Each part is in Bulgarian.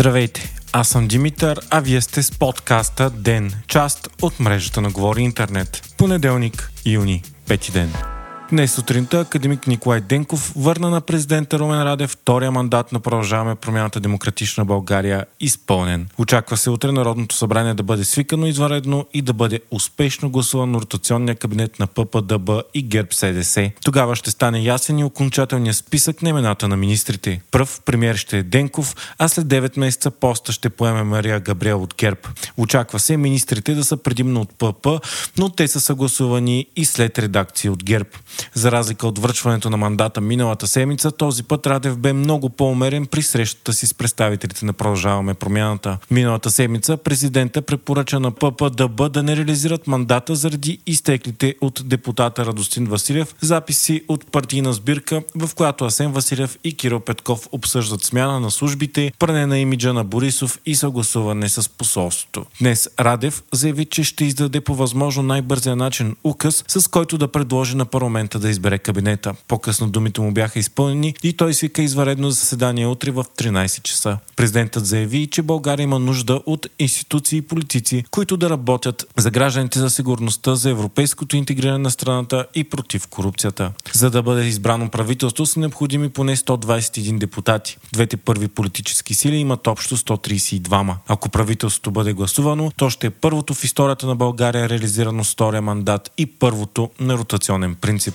Здравейте, аз съм Димитър, а вие сте с подкаста ДЕН, част от мрежата на Говори Интернет. Понеделник, юни, пети ден. Днес сутринта академик Николай Денков върна на президента Румен Раде втория мандат на Продължаваме промяната Демократична България изпълнен. Очаква се утре Народното събрание да бъде свикано извънредно и да бъде успешно гласуван ротационния кабинет на ППДБ и ГЕРБ СДС. Тогава ще стане ясен и окончателният списък на имената на министрите. Пръв премьер ще е Денков, а след 9 месеца поста ще поеме Мария Габриел от ГЕРБ. Очаква се министрите да са предимно от ПП, но те са съгласувани и след редакция от ГЕРБ. За разлика от връчването на мандата миналата седмица, този път Радев бе много по-умерен при срещата си с представителите на Продължаваме промяната. Миналата седмица президента препоръча на ППДБ да не реализират мандата заради изтеклите от депутата Радостин Василев записи от партийна сбирка, в която Асен Василев и Кирил Петков обсъждат смяна на службите, пране на имиджа на Борисов и съгласуване с посолството. Днес Радев заяви, че ще издаде по възможно най-бързия начин указ, с който да предложи на парламент парламента да избере кабинета. По-късно думите му бяха изпълнени и той свика изваредно заседание утре в 13 часа. Президентът заяви, че България има нужда от институции и политици, които да работят за гражданите за сигурността, за европейското интегриране на страната и против корупцията. За да бъде избрано правителство са необходими поне 121 депутати. Двете първи политически сили имат общо 132. Ако правителството бъде гласувано, то ще е първото в историята на България реализирано втория мандат и първото на ротационен принцип.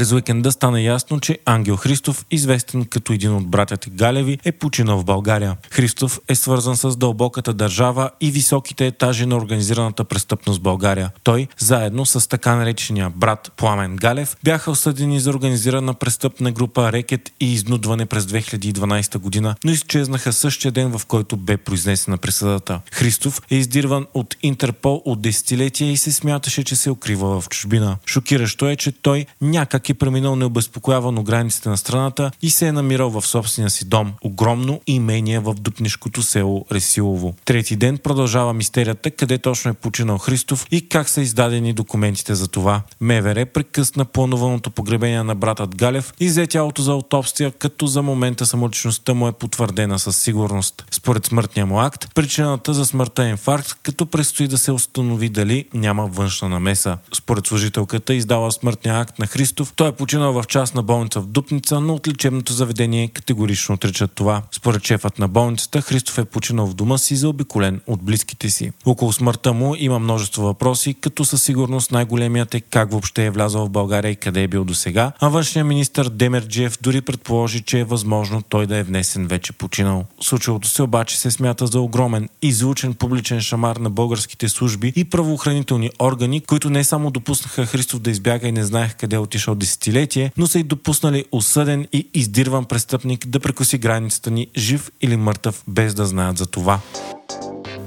През уикенда стана ясно, че Ангел Христов, известен като един от братята Галеви, е починал в България. Христов е свързан с дълбоката държава и високите етажи на организираната престъпност в България. Той, заедно с така наречения брат Пламен Галев, бяха осъдени за организирана престъпна група Рекет и изнудване през 2012 година, но изчезнаха същия ден, в който бе произнесена присъдата. Христов е издирван от Интерпол от десетилетия и се смяташе, че се укрива в чужбина. Шокиращо е, че той някак как е преминал необезпокоявано границите на страната и се е намирал в собствения си дом. Огромно имение в Дупнишкото село Ресилово. Трети ден продължава мистерията къде точно е починал Христов и как са издадени документите за това. МВР прекъсна плануваното погребение на братът Галев и взе тялото за аутопсия, като за момента самоличността му е потвърдена със сигурност. Според смъртния му акт, причината за смъртта е инфаркт, като предстои да се установи дали няма външна намеса. Според служителката издала смъртния акт на Христов, той е починал в частна болница в Дупница, но от лечебното заведение категорично отричат това. Според шефът на болницата, Христов е починал в дома си заобиколен от близките си. Около смъртта му има множество въпроси, като със сигурност най-големият е как въобще е влязъл в България и къде е бил до сега, а външният министр Демерджиев дори предположи, че е възможно той да е внесен вече починал. Случилото се обаче се смята за огромен и публичен шамар на българските служби и правоохранителни органи, които не само допуснаха Христов да избяга и не знаех къде е отишъл десетилетие, но са и допуснали осъден и издирван престъпник да прекоси границата ни жив или мъртъв, без да знаят за това.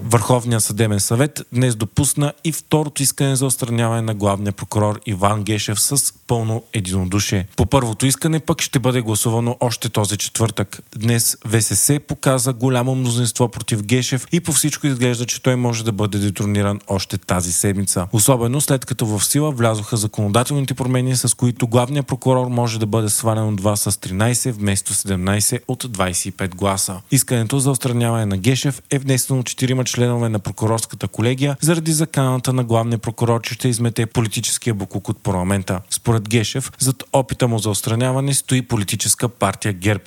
Върховният съдебен съвет днес допусна и второто искане за отстраняване на главния прокурор Иван Гешев с пълно единодушие. По първото искане пък ще бъде гласувано още този четвъртък. Днес ВСС показа голямо мнозинство против Гешев и по всичко изглежда, че той може да бъде детрониран още тази седмица. Особено след като в сила влязоха законодателните промени, с които главният прокурор може да бъде свален от 2 с 13 вместо 17 от 25 гласа. Искането за отстраняване на Гешев е внесено от 4 членове на прокурорската колегия заради заканата на главния прокурор, че ще измете политическия буклук от парламента. Според Гешев, зад опита му за отстраняване стои политическа партия ГЕРБ.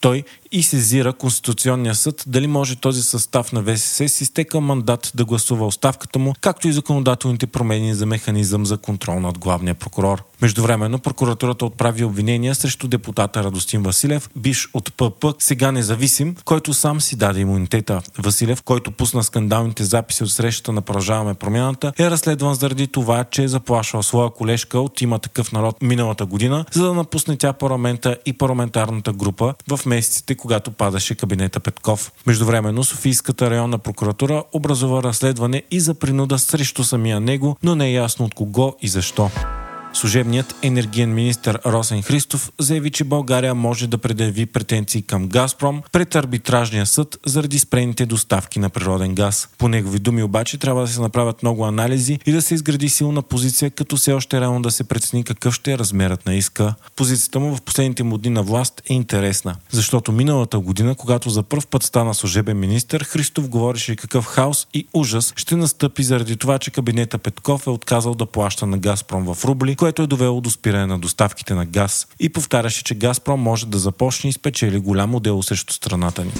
Той и сезира Конституционния съд дали може този състав на ВСС с изтека мандат да гласува оставката му, както и законодателните промени за механизъм за контрол над главния прокурор. Междувременно прокуратурата отправи обвинения срещу депутата Радостин Василев, биш от ПП, сега независим, който сам си даде имунитета. Василев, който пусна скандалните записи от срещата на Продължаваме промяната, е разследван заради това, че е заплашвал своя колежка от има такъв народ миналата година, за да напусне тя парламента и парламентарната група в месеците, когато падаше кабинета Петков. Междувременно Софийската районна прокуратура образува разследване и за принуда срещу самия него, но не е ясно от кого и защо. Служебният енергиен министр Росен Христов заяви, че България може да предяви претенции към Газпром пред арбитражния съд заради спрените доставки на природен газ. По негови думи обаче трябва да се направят много анализи и да се изгради силна позиция, като все още рано да се прецени какъв ще е размерът на иска. Позицията му в последните му дни на власт е интересна, защото миналата година, когато за първ път стана служебен министр, Христов говореше какъв хаос и ужас ще настъпи заради това, че кабинета Петков е отказал да плаща на Газпром в рубли, което е довело до спиране на доставките на газ и повтаряше, че Газпром може да започне и спечели голямо дело срещу страната ни.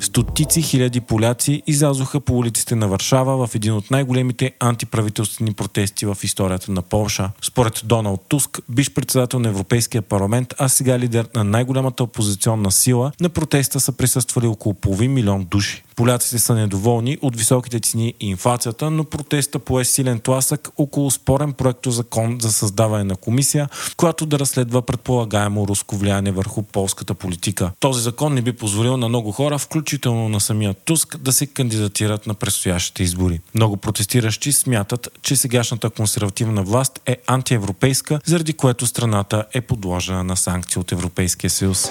Стотици хиляди поляци излязоха по улиците на Варшава в един от най-големите антиправителствени протести в историята на Полша. Според Доналд Туск, биш председател на Европейския парламент, а сега лидер на най-голямата опозиционна сила, на протеста са присъствали около половин милион души. Поляците са недоволни от високите цени и инфлацията, но протеста пое силен тласък около спорен проекто закон за създаване на комисия, която да разследва предполагаемо руско влияние върху полската политика. Този закон не би позволил на много хора, включително на самия Туск, да се кандидатират на предстоящите избори. Много протестиращи смятат, че сегашната консервативна власт е антиевропейска, заради което страната е подложена на санкции от Европейския съюз.